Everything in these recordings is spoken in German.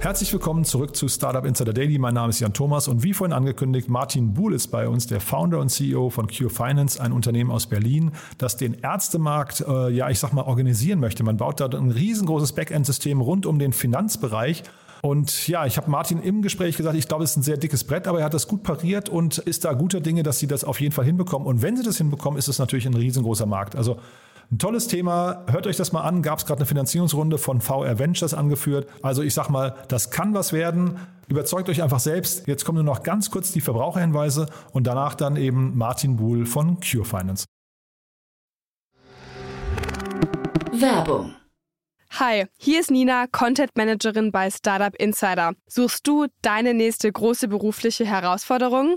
Herzlich willkommen zurück zu Startup Insider Daily. Mein Name ist Jan Thomas und wie vorhin angekündigt, Martin Buhl ist bei uns, der Founder und CEO von Cure Finance, ein Unternehmen aus Berlin, das den Ärztemarkt, äh, ja, ich sag mal, organisieren möchte. Man baut da ein riesengroßes Backend-System rund um den Finanzbereich. Und ja, ich habe Martin im Gespräch gesagt, ich glaube, es ist ein sehr dickes Brett, aber er hat das gut pariert und ist da guter Dinge, dass sie das auf jeden Fall hinbekommen. Und wenn sie das hinbekommen, ist es natürlich ein riesengroßer Markt. Also ein tolles Thema. Hört euch das mal an. Gab es gerade eine Finanzierungsrunde von VR Ventures angeführt. Also ich sag mal, das kann was werden. Überzeugt euch einfach selbst. Jetzt kommen nur noch ganz kurz die Verbraucherhinweise und danach dann eben Martin Buhl von Cure Finance. Werbung. Hi, hier ist Nina, Content Managerin bei Startup Insider. Suchst du deine nächste große berufliche Herausforderung?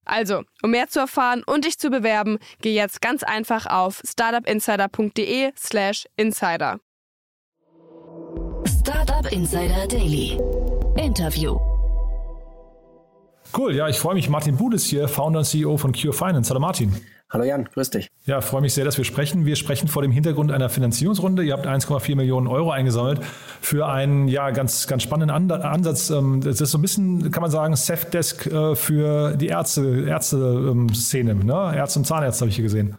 Also, um mehr zu erfahren und dich zu bewerben, geh jetzt ganz einfach auf startupinsider.de/slash insider. Startup Insider Daily. Interview. Cool, ja, ich freue mich. Martin Buhl ist hier, Founder und CEO von Cure Finance. Hallo Martin. Hallo Jan, grüß dich. Ja, freue mich sehr, dass wir sprechen. Wir sprechen vor dem Hintergrund einer Finanzierungsrunde. Ihr habt 1,4 Millionen Euro eingesammelt für einen ja, ganz, ganz spannenden Ansatz. Ähm, das ist so ein bisschen, kann man sagen, Safdesk äh, für die Ärzte, Ärzte-Szene. Ne? Ärzte und Zahnärzte habe ich hier gesehen.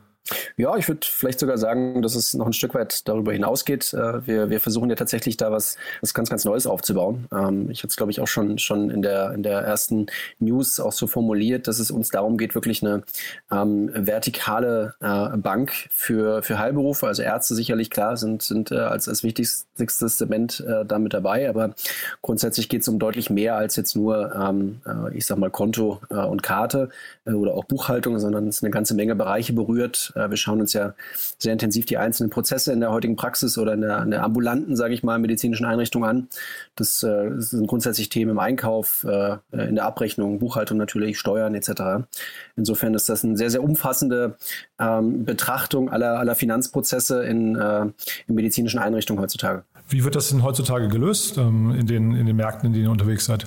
Ja, ich würde vielleicht sogar sagen, dass es noch ein Stück weit darüber hinausgeht. Äh, wir, wir versuchen ja tatsächlich da was, was ganz, ganz Neues aufzubauen. Ähm, ich hatte es, glaube ich, auch schon, schon in, der, in der ersten News auch so formuliert, dass es uns darum geht, wirklich eine ähm, vertikale äh, Bank für, für Heilberufe, also Ärzte sicherlich klar, sind, sind äh, als, als wichtigstes Segment äh, da mit dabei, aber grundsätzlich geht es um deutlich mehr als jetzt nur, ähm, äh, ich sag mal, Konto äh, und Karte oder auch Buchhaltung, sondern es eine ganze Menge Bereiche berührt äh, wir schauen uns ja sehr intensiv die einzelnen Prozesse in der heutigen Praxis oder in der, in der ambulanten, sage ich mal, medizinischen Einrichtung an. Das, äh, das, sind grundsätzlich Themen im Einkauf, äh, in der Abrechnung, Buchhaltung natürlich, Steuern etc. Insofern ist das eine sehr, sehr umfassende ähm, Betrachtung aller, aller Finanzprozesse in, äh, in medizinischen Einrichtungen heutzutage. Wie wird das denn heutzutage gelöst ähm, in, den, in den Märkten, in denen ihr unterwegs seid?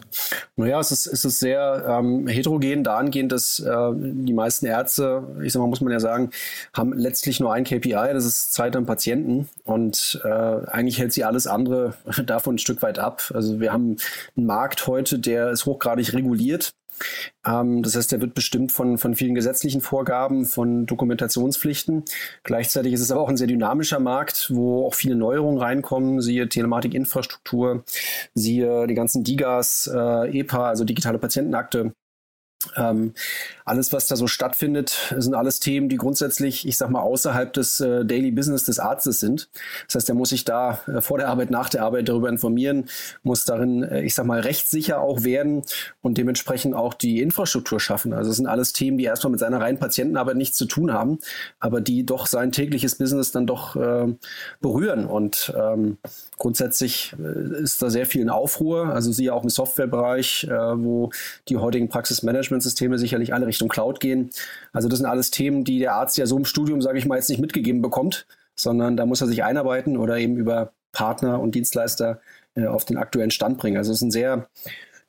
Naja, es ist, es ist sehr ähm, heterogen dahingehend, dass äh, die meisten Ärzte, ich sag mal, muss man ja sagen, haben letztlich nur ein KPI, das ist Zeit am Patienten. Und äh, eigentlich hält sie alles andere davon ein Stück weit ab. Also wir haben einen Markt heute, der ist hochgradig reguliert. Ähm, das heißt, der wird bestimmt von, von vielen gesetzlichen Vorgaben, von Dokumentationspflichten. Gleichzeitig ist es aber auch ein sehr dynamischer Markt, wo auch viele Neuerungen reinkommen, siehe Telematikinfrastruktur, siehe die ganzen DIGAs, äh, EPA, also digitale Patientenakte. Ähm, alles, was da so stattfindet, sind alles Themen, die grundsätzlich, ich sag mal, außerhalb des äh, Daily Business des Arztes sind. Das heißt, er muss sich da äh, vor der Arbeit, nach der Arbeit darüber informieren, muss darin, äh, ich sag mal, rechtssicher auch werden und dementsprechend auch die Infrastruktur schaffen. Also das sind alles Themen, die erstmal mit seiner reinen Patientenarbeit nichts zu tun haben, aber die doch sein tägliches Business dann doch äh, berühren. Und ähm, grundsätzlich äh, ist da sehr viel in Aufruhr. Also sie auch im Softwarebereich, äh, wo die heutigen Praxismanagementsysteme sicherlich alle Richtung Cloud gehen. Also das sind alles Themen, die der Arzt ja so im Studium, sage ich mal, jetzt nicht mitgegeben bekommt, sondern da muss er sich einarbeiten oder eben über Partner und Dienstleister äh, auf den aktuellen Stand bringen. Also es ist ein sehr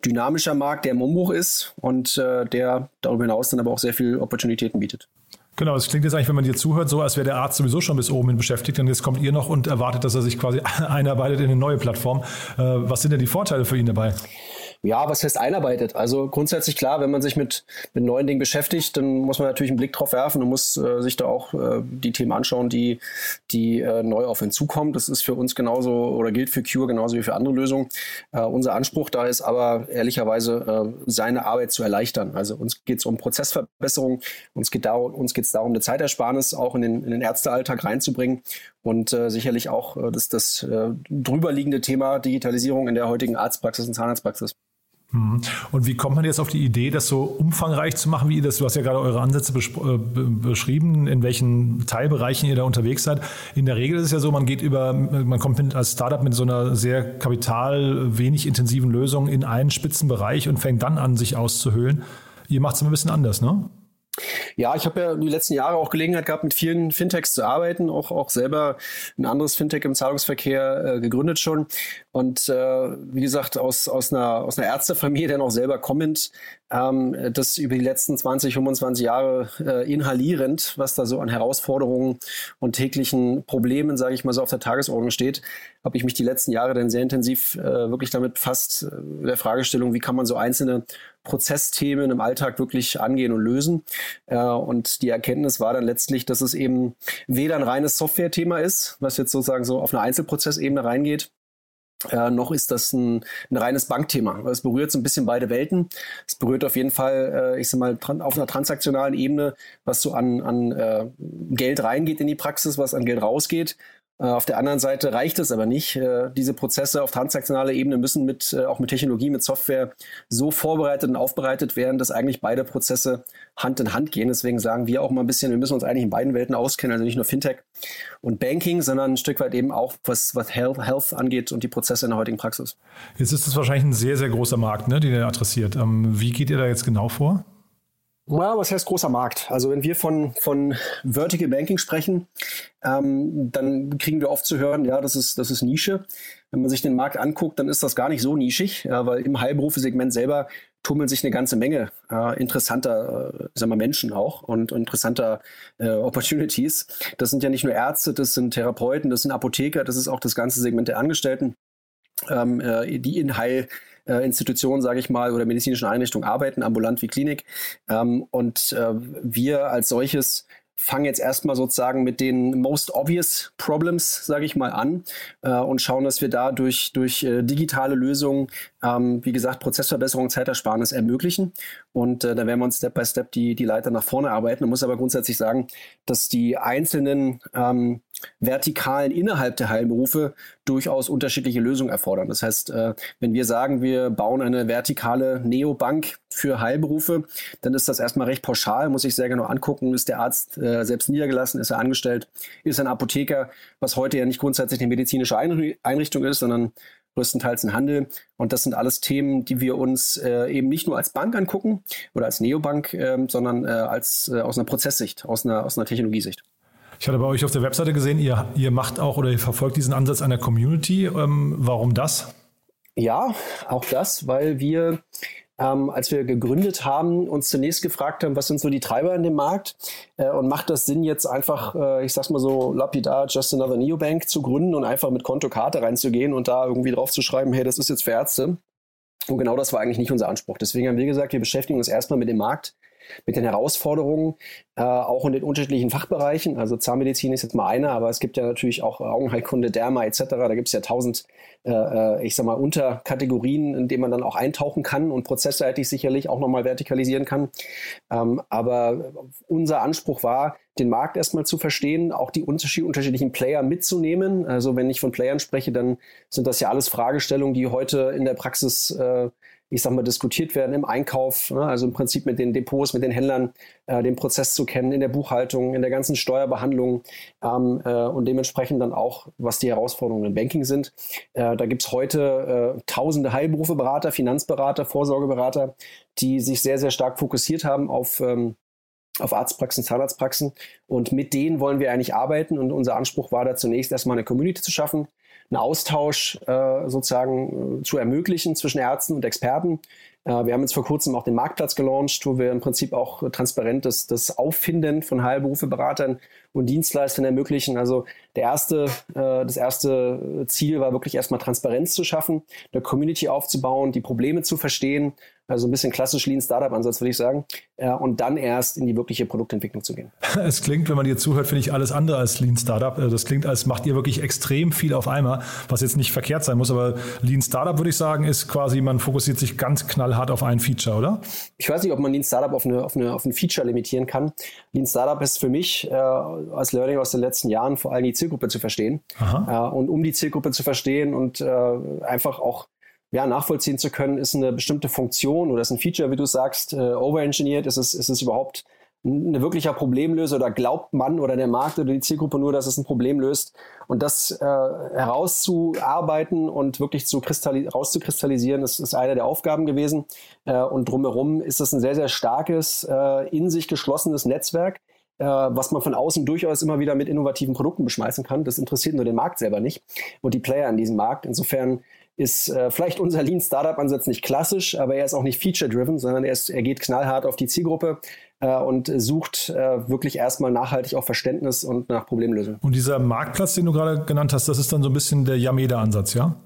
dynamischer Markt, der im Umbruch ist und äh, der darüber hinaus dann aber auch sehr viele Opportunitäten bietet. Genau, es klingt jetzt eigentlich, wenn man dir zuhört, so, als wäre der Arzt sowieso schon bis oben hin beschäftigt und jetzt kommt ihr noch und erwartet, dass er sich quasi einarbeitet in eine neue Plattform. Äh, was sind denn die Vorteile für ihn dabei? Ja, was heißt einarbeitet? Also grundsätzlich klar, wenn man sich mit, mit neuen Dingen beschäftigt, dann muss man natürlich einen Blick drauf werfen und muss äh, sich da auch äh, die Themen anschauen, die, die äh, neu auf ihn zukommen. Das ist für uns genauso oder gilt für Cure genauso wie für andere Lösungen. Äh, unser Anspruch da ist aber ehrlicherweise, äh, seine Arbeit zu erleichtern. Also uns geht es um Prozessverbesserung, uns geht darum, uns geht es darum, eine Zeitersparnis auch in den, in den Ärztealltag reinzubringen und äh, sicherlich auch das, das drüberliegende Thema Digitalisierung in der heutigen Arztpraxis und Zahnarztpraxis. Mhm. Und wie kommt man jetzt auf die Idee, das so umfangreich zu machen, wie ihr das? Du hast ja gerade eure Ansätze äh, beschrieben, in welchen Teilbereichen ihr da unterwegs seid. In der Regel ist es ja so, man geht über, man kommt als Startup mit so einer sehr kapital wenig intensiven Lösung in einen Spitzenbereich und fängt dann an, sich auszuhöhlen. Ihr macht es ein bisschen anders, ne? Ja, ich habe ja die letzten Jahre auch Gelegenheit gehabt, mit vielen Fintechs zu arbeiten, auch, auch selber ein anderes Fintech im Zahlungsverkehr äh, gegründet schon. Und äh, wie gesagt, aus, aus, einer, aus einer Ärztefamilie, dann auch selber kommend, ähm, das über die letzten 20, 25 Jahre äh, inhalierend, was da so an Herausforderungen und täglichen Problemen, sage ich mal so, auf der Tagesordnung steht, habe ich mich die letzten Jahre dann sehr intensiv äh, wirklich damit befasst, äh, der Fragestellung, wie kann man so einzelne Prozessthemen im Alltag wirklich angehen und lösen. Äh, und die Erkenntnis war dann letztlich, dass es eben weder ein reines Software-Thema ist, was jetzt sozusagen so auf eine Einzelprozessebene reingeht, äh, noch ist das ein, ein reines Bankthema. Es berührt so ein bisschen beide Welten. Es berührt auf jeden Fall, äh, ich sag mal, auf einer transaktionalen Ebene, was so an, an äh, Geld reingeht in die Praxis, was an Geld rausgeht. Äh, auf der anderen Seite reicht es aber nicht. Äh, diese Prozesse auf transaktionaler Ebene müssen mit, äh, auch mit Technologie, mit Software so vorbereitet und aufbereitet werden, dass eigentlich beide Prozesse Hand in Hand gehen. Deswegen sagen wir auch mal ein bisschen, wir müssen uns eigentlich in beiden Welten auskennen, also nicht nur Fintech und Banking, sondern ein Stück weit eben auch, was, was Health, Health angeht und die Prozesse in der heutigen Praxis. Jetzt ist es wahrscheinlich ein sehr, sehr großer Markt, ne, den ihr adressiert. Ähm, wie geht ihr da jetzt genau vor? Ja, was heißt großer Markt? Also wenn wir von, von Vertical Banking sprechen, ähm, dann kriegen wir oft zu hören, ja, das ist, das ist Nische. Wenn man sich den Markt anguckt, dann ist das gar nicht so nischig, ja, weil im Heilberufesegment selber tummeln sich eine ganze Menge äh, interessanter äh, sagen wir, Menschen auch und, interessanter äh, Opportunities. Das sind ja nicht nur Ärzte, das sind Therapeuten, das sind Apotheker, das ist auch das ganze Segment der Angestellten, ähm, äh, die in Heil äh, Institutionen, sage ich mal, oder medizinischen Einrichtungen arbeiten, ambulant wie Klinik. Ähm, und äh, wir als solches fangen jetzt erstmal sozusagen mit den most obvious Problems, sage ich mal, an äh, und schauen, dass wir da durch, durch äh, digitale Lösungen, ähm, wie gesagt, Prozessverbesserung, Zeitersparnis ermöglichen. Und äh, da werden wir uns Step by Step die, die Leiter nach vorne arbeiten. Man muss aber grundsätzlich sagen, dass die einzelnen ähm, Vertikalen innerhalb der Heilberufe durchaus unterschiedliche Lösungen erfordern. Das heißt, äh, wenn wir sagen, wir bauen eine vertikale Neobank für Heilberufe, dann ist das erstmal recht pauschal, muss ich sehr genau angucken. Ist der Arzt äh, selbst niedergelassen, ist er angestellt, ist ein Apotheker, was heute ja nicht grundsätzlich eine medizinische Einrichtung ist, sondern größtenteils ein Handel. Und das sind alles Themen, die wir uns äh, eben nicht nur als Bank angucken oder als Neobank, äh, sondern äh, als äh, aus einer Prozesssicht, aus einer, aus einer Technologiesicht. Ich hatte bei euch auf der Webseite gesehen, ihr, ihr macht auch oder ihr verfolgt diesen Ansatz einer Community. Ähm, warum das? Ja, auch das, weil wir, ähm, als wir gegründet haben, uns zunächst gefragt haben, was sind so die Treiber in dem Markt äh, und macht das Sinn, jetzt einfach, äh, ich sag's mal so, lapidar, just another Neobank zu gründen und einfach mit Kontokarte reinzugehen und da irgendwie drauf zu schreiben, hey, das ist jetzt für Ärzte. Und genau das war eigentlich nicht unser Anspruch. Deswegen haben wir gesagt, wir beschäftigen uns erstmal mit dem Markt, mit den Herausforderungen, äh, auch in den unterschiedlichen Fachbereichen. Also Zahnmedizin ist jetzt mal eine, aber es gibt ja natürlich auch Augenheilkunde, Derma etc. Da gibt es ja tausend, äh, äh, ich sag mal, Unterkategorien, in denen man dann auch eintauchen kann und prozessseitig sicherlich auch nochmal vertikalisieren kann. Ähm, aber unser Anspruch war, den Markt erstmal zu verstehen, auch die unterschiedlichen Player mitzunehmen. Also wenn ich von Playern spreche, dann sind das ja alles Fragestellungen, die heute in der Praxis äh, ich sag mal, diskutiert werden im Einkauf, ne? also im Prinzip mit den Depots, mit den Händlern, äh, den Prozess zu kennen, in der Buchhaltung, in der ganzen Steuerbehandlung ähm, äh, und dementsprechend dann auch, was die Herausforderungen im Banking sind. Äh, da gibt's heute äh, tausende Heilberufeberater, Finanzberater, Vorsorgeberater, die sich sehr, sehr stark fokussiert haben auf ähm, auf Arztpraxen, Zahnarztpraxen. Und mit denen wollen wir eigentlich arbeiten. Und unser Anspruch war da zunächst erstmal eine Community zu schaffen, einen Austausch äh, sozusagen äh, zu ermöglichen zwischen Ärzten und Experten, Äh, wir haben jetzt vor kurzem auch den Marktplatz gelauncht, wo wir im Prinzip auch transparent das, das Auffinden von Heilberufeberatern und Dienstleistern ermöglichen. Also der erste, äh, das erste Ziel war wirklich erstmal Transparenz zu schaffen, eine Community aufzubauen, die Probleme zu verstehen also ein bisschen klassisch Lean Startup-Ansatz, würde ich sagen. Und dann erst in die wirkliche Produktentwicklung zu gehen. Es klingt, wenn man dir zuhört, finde ich alles andere als Lean Startup. Äh, das klingt, als macht ihr wirklich extrem viel auf einmal, was jetzt nicht verkehrt sein muss. Aber Lean Startup, würde ich sagen, ist quasi, man fokussiert sich ganz knallhart auf ein Feature, oder? Ich weiß nicht, ob man Lean Startup auf, eine, auf, eine, auf ein Feature limitieren kann. Lean Startup ist für mich äh, als Learning aus den letzten Jahren vor allem die Zielgruppe zu verstehen. Äh, und um die Zielgruppe zu verstehen und äh, einfach auch ja, nachvollziehen zu können, ist eine bestimmte Funktion oder ist ein Feature, wie du sagst, äh, overengineert? Ist es, ist es überhaupt ein wirklicher Problemlöser oder glaubt man oder der Markt oder die Zielgruppe nur, dass es ein Problem löst? Und das äh, herauszuarbeiten und wirklich zu rauszukristallisieren, ist, ist eine der Aufgaben gewesen. Äh, und drumherum ist es ein sehr, sehr starkes, äh, in sich geschlossenes Netzwerk, äh, was man von außen durchaus immer wieder mit innovativen Produkten beschmeißen kann. Das interessiert nur den Markt selber nicht und die Player in diesem Markt. Insofern ist äh, vielleicht unser Lean Startup Ansatz nicht klassisch, aber er ist auch nicht feature driven, sondern er, ist, er geht knallhart auf die Zielgruppe äh, und sucht äh, wirklich erstmal nachhaltig auch Verständnis und nach Problemlösung. Und dieser Marktplatz, den du gerade genannt hast, das ist dann so ein bisschen der Yameda Ansatz, ja?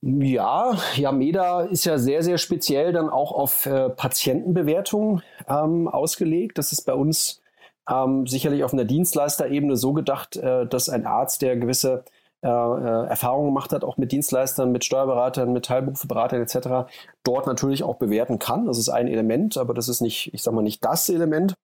Ja, Yameda ist ja sehr, sehr speziell dann auch auf äh, Patientenbewertung ähm, ausgelegt. Das ist bei uns ähm, sicherlich auf einer Dienstleisterebene so gedacht, äh, dass ein Arzt, der gewisse äh, äh, Erfahrungen gemacht hat, auch mit Dienstleistern, mit Steuerberatern, mit Teilberufsberatern etc., dort natürlich auch bewerten kann. Das ist ein Element, aber das ist nicht, ich sag mal, nicht das Element.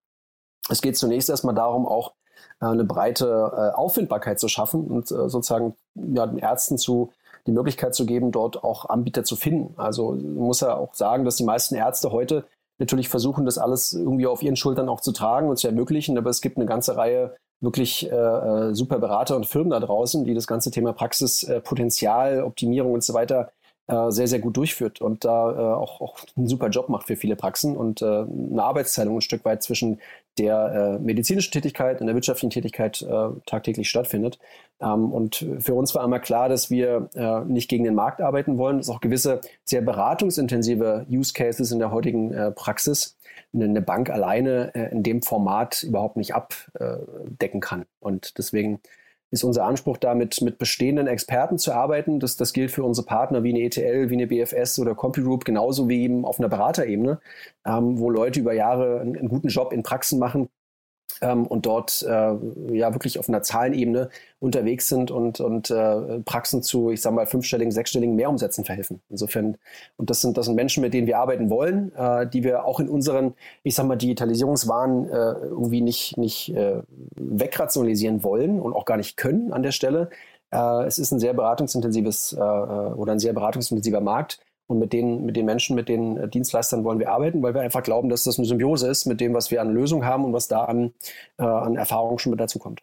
Es geht zunächst erstmal darum, auch äh, eine breite Auffindbarkeit zu schaffen und sozusagen ja, den Ärzten zu die Möglichkeit zu geben, dort auch Anbieter zu finden. Also muss ja auch sagen, dass die meisten Ärzte heute natürlich versuchen, das alles irgendwie auf ihren Schultern auch zu tragen und zu ermöglichen, aber es gibt eine ganze Reihe wirklich äh, äh, super Berater und Firmen da draußen, die das ganze Thema Praxispotenzial, äh, Optimierung und so weiter äh, sehr, sehr gut durchführt und da äh, auch, auch einen super Job macht für viele Praxen und eine Arbeitsteilung ein Stück weit zwischen der medizinischen Tätigkeit und der wirtschaftlichen Tätigkeit tagtäglich stattfindet. Ähm, und für uns war einmal klar, dass wir nicht gegen den Markt arbeiten wollen, dass auch gewisse sehr beratungsintensive Use Cases in der heutigen Praxis eine Bank alleine äh, in dem Format überhaupt nicht abdecken kann. Und deswegen ist unser Anspruch da, mit, mit bestehenden Experten zu arbeiten. Das, das gilt für unsere Partner wie eine ETL, wie eine BFS oder CompuGroup, genauso wie eben auf einer Beraterebene, ähm, wo Leute über Jahre einen, einen guten Job in Praxen machen, ähm, und dort äh, ja wirklich auf einer Zahlenebene unterwegs sind und, und äh, Praxen zu, ich sage mal, fünfstelligen, sechsstelligen Mehrumsätzen verhelfen. Insofern, und das sind, das sind Menschen, mit denen wir arbeiten wollen, äh, die wir auch in unseren, ich sage mal, Digitalisierungswahn äh, irgendwie nicht, nicht äh, wegrationalisieren wollen und auch gar nicht können an der Stelle. Äh, es ist ein sehr beratungsintensives äh, oder ein sehr beratungsintensiver Markt und mit den, mit den Menschen, mit den äh, Dienstleistern wollen wir arbeiten, weil wir einfach glauben, dass das eine Symbiose ist mit dem, was wir an Lösungen haben und was da an, äh, an Erfahrung schon mit dazu kommt.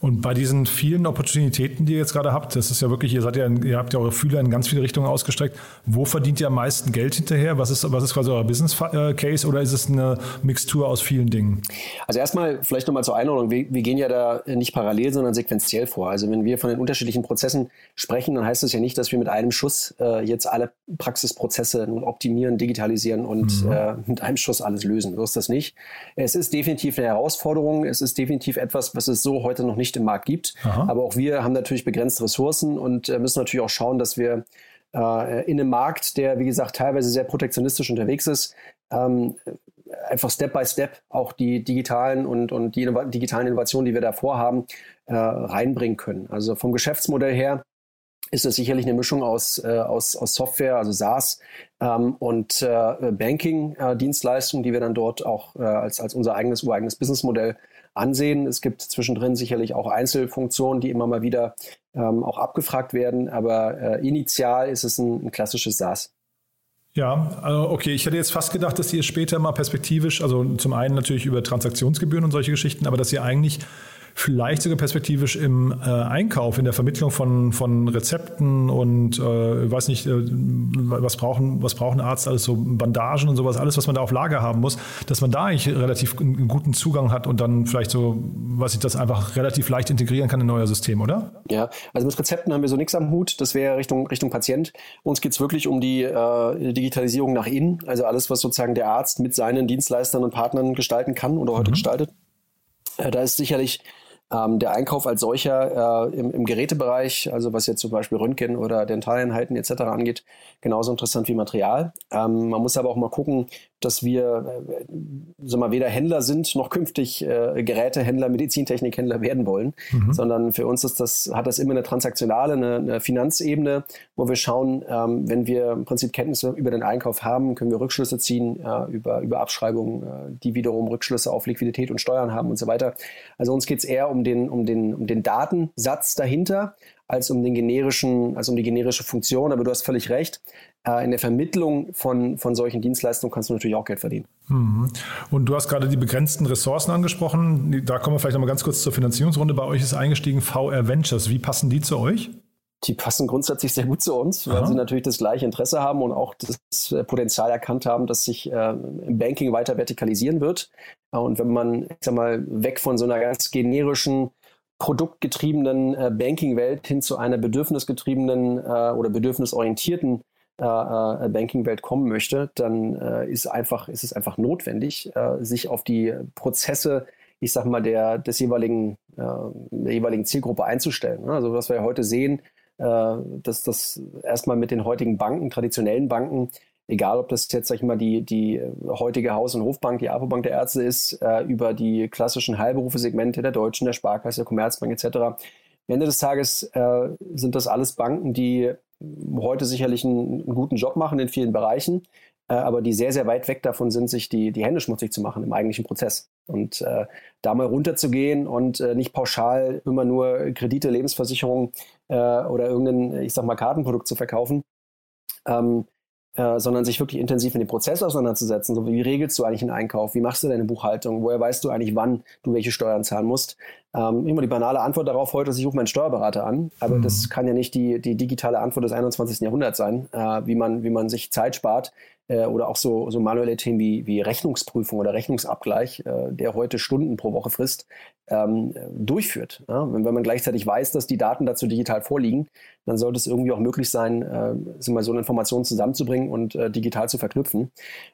Und bei diesen vielen Opportunitäten, die ihr jetzt gerade habt, das ist ja wirklich, ihr seid ja, ihr habt ja eure Fühler in ganz viele Richtungen ausgestreckt. Wo verdient ihr am meisten Geld hinterher? Was ist, was ist quasi euer Business äh, Case oder ist es eine Mixtur aus vielen Dingen? Also erstmal vielleicht nochmal zur Einordnung. Wir, wir, gehen ja da nicht parallel, sondern sequenziell vor. Also wenn wir von den unterschiedlichen Prozessen sprechen, dann heißt das ja nicht, dass wir mit einem Schuss äh, jetzt alle Praxisprozesse nun optimieren, digitalisieren und mhm. äh, mit einem Schuss alles lösen. So ist das nicht. Es ist definitiv eine Herausforderung. Es ist definitiv etwas, was es so heute noch nicht nicht im Markt gibt. Aha. Aber auch wir haben natürlich begrenzte Ressourcen und äh, müssen natürlich auch schauen, dass wir äh, in einem Markt, der, wie gesagt, teilweise sehr protektionistisch unterwegs ist, ähm, einfach Step by Step auch die digitalen und, und die Innov digitalen Innovationen, die wir da vorhaben, äh, reinbringen können. Also vom Geschäftsmodell her ist es sicherlich eine Mischung aus, äh, aus, aus Software, also SaaS ähm, und äh, Banking-Dienstleistungen, die wir dann dort auch äh, als, als unser eigenes, ureigenes Businessmodell ansehen. Es gibt zwischendrin sicherlich auch Einzelfunktionen, die immer mal wieder ähm, auch abgefragt werden, aber äh, initial ist es ein, ein klassisches SaaS. Ja, also okay, ich hätte jetzt fast gedacht, dass ihr später mal perspektivisch, also zum einen natürlich über Transaktionsgebühren und solche Geschichten, aber dass ihr eigentlich vielleicht sogar perspektivisch im äh, Einkauf, in der Vermittlung von, von Rezepten und äh, weiß nicht, äh, was brauchen, was brauchen Arzt alles so Bandagen und sowas, alles, was man da auf Lager haben muss, dass man da eigentlich relativ einen guten Zugang hat und dann vielleicht so, was ich das einfach relativ leicht integrieren kann in euer System, oder? Ja, also mit Rezepten haben wir so nichts am Hut. Das wäre Richtung, Richtung Patient. Uns geht es wirklich um die äh, Digitalisierung nach innen, also alles, was sozusagen der Arzt mit seinen Dienstleistern und Partnern gestalten kann oder heute mhm. gestaltet. Äh, da ist sicherlich ähm, der Einkauf als solcher äh, im, im, Gerätebereich, also was jetzt zum Beispiel Röntgen oder Dentaleinheiten etc. angeht, genauso interessant wie Material. Ähm, man muss aber auch mal gucken, dass wir äh, so mal weder Händler sind noch künftig äh, Gerätehändler, Medizintechnikhändler werden wollen, mhm. sondern für uns ist das, hat das immer eine transaktionale, eine, eine Finanzebene, wo wir schauen, ähm, wenn wir im Prinzip Kenntnisse über den Einkauf haben, können wir Rückschlüsse ziehen äh, über, über Abschreibungen, äh, die wiederum Rückschlüsse auf Liquidität und Steuern haben und so weiter. Also uns geht es eher um den, um, den, um den Datensatz dahinter, als um den generischen, als um die generische Funktion. Aber du hast völlig recht. Äh, in der Vermittlung von, von solchen Dienstleistungen kannst du natürlich auch Geld verdienen. Mhm. Und du hast gerade die begrenzten Ressourcen angesprochen. Da kommen wir vielleicht nochmal ganz kurz zur Finanzierungsrunde. Bei euch ist eingestiegen VR Ventures. Wie passen die zu euch? Die passen grundsätzlich sehr gut zu uns, weil Aha. sie natürlich das gleiche Interesse haben und auch das äh, Potenzial erkannt haben, dass sich äh, im Banking weiter vertikalisieren wird. Und wenn man, ich sag mal, weg von so einer ganz generischen produktgetriebenen äh, Banking-Welt hin zu einer bedürfnisgetriebenen äh, oder bedürfnisorientierten äh, äh, Banking-Welt kommen möchte, dann äh, ist, einfach, ist es einfach notwendig, äh, sich auf die Prozesse, ich sag mal, der, des jeweiligen, äh, der jeweiligen Zielgruppe einzustellen. Ne? Also was wir heute sehen, dass das erstmal mit den heutigen Banken, traditionellen Banken, egal ob das jetzt, sag ich mal, die, die heutige Haus- und Hofbank, die APO-Bank der Ärzte ist, äh, über die klassischen Heilberufe-Segmente der Deutschen, der Sparkasse, der Commerzbank etc. Am Ende des Tages äh, sind das alles Banken, die heute sicherlich einen, einen guten Job machen in vielen Bereichen, äh, aber die sehr, sehr weit weg davon sind, sich die, die Hände schmutzig zu machen im eigentlichen Prozess. Und äh, da mal runterzugehen und äh, nicht pauschal immer nur Kredite, Lebensversicherung äh, oder irgendein, ich sag mal, Kartenprodukt zu verkaufen, ähm, äh, sondern sich wirklich intensiv in den Prozess auseinanderzusetzen. So, wie regelst du eigentlich einen Einkauf? Wie machst du deine Buchhaltung? Woher weißt du eigentlich, wann du welche Steuern zahlen musst? Ähm, immer die banale Antwort darauf heute ist, ich rufe meinen Steuerberater an. Aber mhm. das kann ja nicht die, die digitale Antwort des 21. Jahrhunderts sein, äh, wie, man, wie man sich Zeit spart, äh, oder auch so, so manuelle Themen wie, wie Rechnungsprüfung oder Rechnungsabgleich, äh, der heute Stunden pro Woche frisst, ähm, durchführt. Ja? Wenn, wenn man gleichzeitig weiß, dass die Daten dazu digital vorliegen, dann sollte es irgendwie auch möglich sein, äh, mal so eine Information zusammenzubringen und äh, digital zu verknüpfen.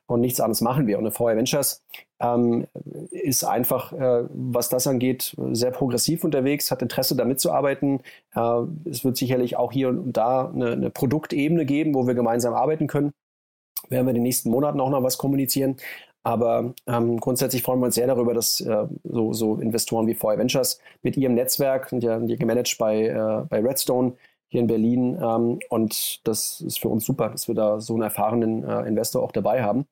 Und nichts anderes machen wir. Und eine VR Ventures ähm, ist einfach, äh, was das angeht, sehr progressiv unterwegs, hat Interesse, da mitzuarbeiten. Äh, es wird sicherlich auch hier und da eine, eine Produktebene geben, wo wir gemeinsam arbeiten können werden wir in den nächsten Monaten auch noch was kommunizieren. Aber ähm, grundsätzlich freuen wir uns sehr darüber, dass äh, so, so, Investoren wie VR Ventures mit ihrem Netzwerk, sind ja, gemanagt bei, äh, bei Redstone hier in Berlin. Ähm, und das ist für uns super, dass wir da so einen erfahrenen äh, Investor auch dabei haben.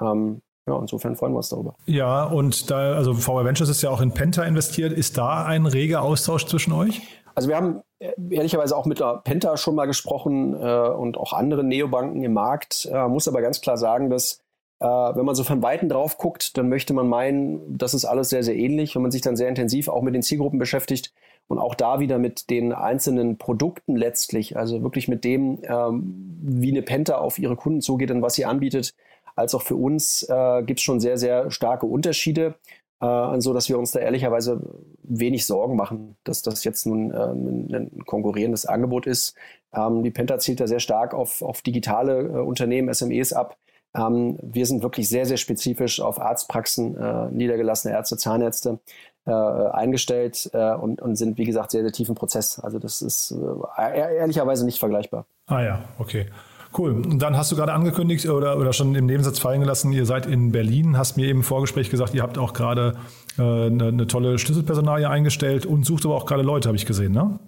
Ähm, ja, insofern freuen wir uns darüber. Ja, und da, also VR Ventures ist ja auch in Penta investiert. Ist da ein reger Austausch zwischen euch? Also wir haben äh, ehrlicherweise auch mit der Penta schon mal gesprochen äh, und auch anderen Neobanken im Markt. Äh, muss aber ganz klar sagen, dass äh, wenn man so von Weitem drauf guckt, dann möchte man meinen, das ist alles sehr, sehr ähnlich. Wenn man sich dann sehr intensiv auch mit den Zielgruppen beschäftigt und auch da wieder mit den einzelnen Produkten letztlich, also wirklich mit dem, ähm, wie eine Penta auf ihre Kunden zugeht und was sie anbietet, als auch für uns äh, gibt es schon sehr, sehr starke Unterschiede äh, so dass wir uns da ehrlicherweise wenig Sorgen machen, dass das jetzt nun äh, ein, konkurrierendes Angebot ist. Ähm, die Penta zielt da sehr stark auf, auf digitale äh, Unternehmen, SMEs ab. Ähm, wir sind wirklich sehr, sehr spezifisch auf Arztpraxen, äh, niedergelassene Ärzte, Zahnärzte äh, eingestellt äh, und, und sind, wie gesagt, sehr, sehr tief im Prozess. Also das ist äh, ehrlicherweise nicht vergleichbar. Ah ja, okay. Cool. Und dann hast du gerade angekündigt oder, oder schon im Nebensatz fallen gelassen, ihr seid in Berlin, hast mir eben im Vorgespräch gesagt, ihr habt auch gerade äh, eine, eine, tolle Schlüsselpersonalie eingestellt und sucht aber auch gerade Leute, habe ich gesehen, ne?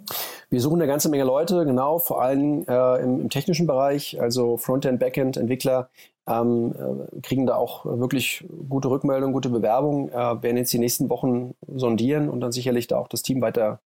Wir suchen eine ganze Menge Leute, genau, vor allem äh, im, im, technischen Bereich, also Frontend, Backend, Entwickler, ähm, äh, kriegen da auch wirklich gute Rückmeldungen, gute Bewerbungen, äh, werden jetzt die nächsten Wochen sondieren und dann sicherlich da auch das Team weiter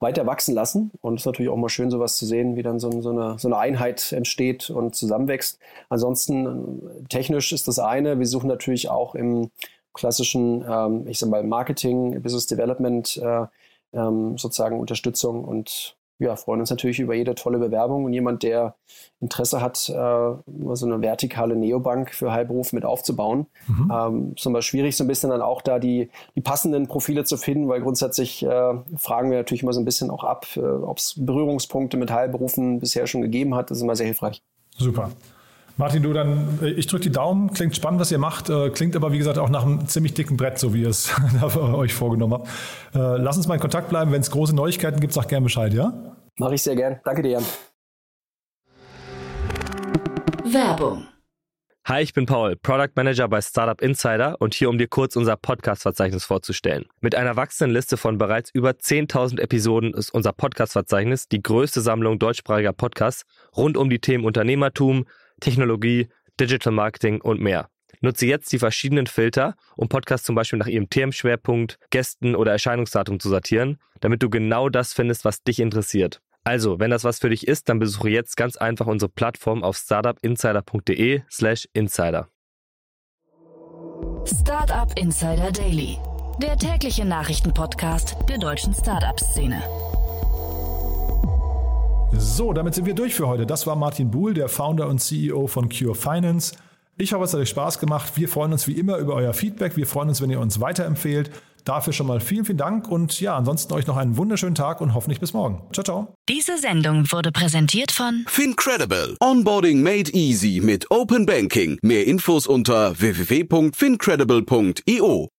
weiter wachsen lassen. Und es ist natürlich auch mal schön, sowas zu sehen, wie dann so, so, eine, so eine Einheit entsteht und zusammenwächst. Ansonsten äh, technisch ist das eine. Wir suchen natürlich auch im klassischen, ähm, ich sag mal, Marketing, Business Development, äh, ähm, sozusagen Unterstützung und ja, freuen uns natürlich über jede tolle Bewerbung und jemand, der Interesse hat, äh, so eine vertikale Neobank für Heilberuf mit aufzubauen. Mhm. Ähm, ist immer schwierig, so ein bisschen dann auch da die, die passenden Profile zu finden, weil grundsätzlich äh, fragen wir natürlich immer so ein bisschen auch ab, äh, ob es Berührungspunkte mit Heilberufen bisher schon gegeben hat. Das ist immer sehr hilfreich. Super. Martin, du dann, äh, ich drücke die Daumen, klingt spannend, was ihr macht, äh, klingt aber wie gesagt auch nach einem ziemlich dicken Brett, so wie ihr es euch vorgenommen habt. Äh, lass uns mal in Kontakt bleiben, wenn es große Neuigkeiten gibt, sag gerne Bescheid, ja? Mache ich sehr gern. Danke dir, Jan. Werbung. Hi, ich bin Paul, Product Manager bei Startup Insider und hier, um dir kurz unser Podcast-Verzeichnis vorzustellen. Mit einer wachsenden Liste von bereits über 10.000 Episoden ist unser Podcast-Verzeichnis die größte Sammlung deutschsprachiger Podcasts rund um die Themen Unternehmertum, Technologie, Digital Marketing und mehr. Nutze jetzt die verschiedenen Filter, um Podcasts zum Beispiel nach ihrem Themenschwerpunkt, Gästen oder Erscheinungsdatum zu sortieren, damit du genau das findest, was dich interessiert. Also, wenn das was für dich ist, dann besuche jetzt ganz einfach unsere Plattform auf startupinsider.de slash insider. Startup Insider Daily, der tägliche Nachrichtenpodcast der deutschen Startup-Szene. So, damit sind wir durch für heute. Das war Martin Buhl, der Founder und CEO von Cure Finance. Ich hoffe, es hat euch Spaß gemacht. Wir freuen uns wie immer über euer Feedback. Wir freuen uns, wenn ihr uns weiterempfehlt. Dafür schon mal vielen, vielen Dank und ja, ansonsten euch noch einen wunderschönen Tag und hoffentlich bis morgen. Ciao, ciao. Diese Sendung wurde präsentiert von Fincredible. Onboarding made easy mit Open Banking. Mehr Infos unter www.fincredible.io.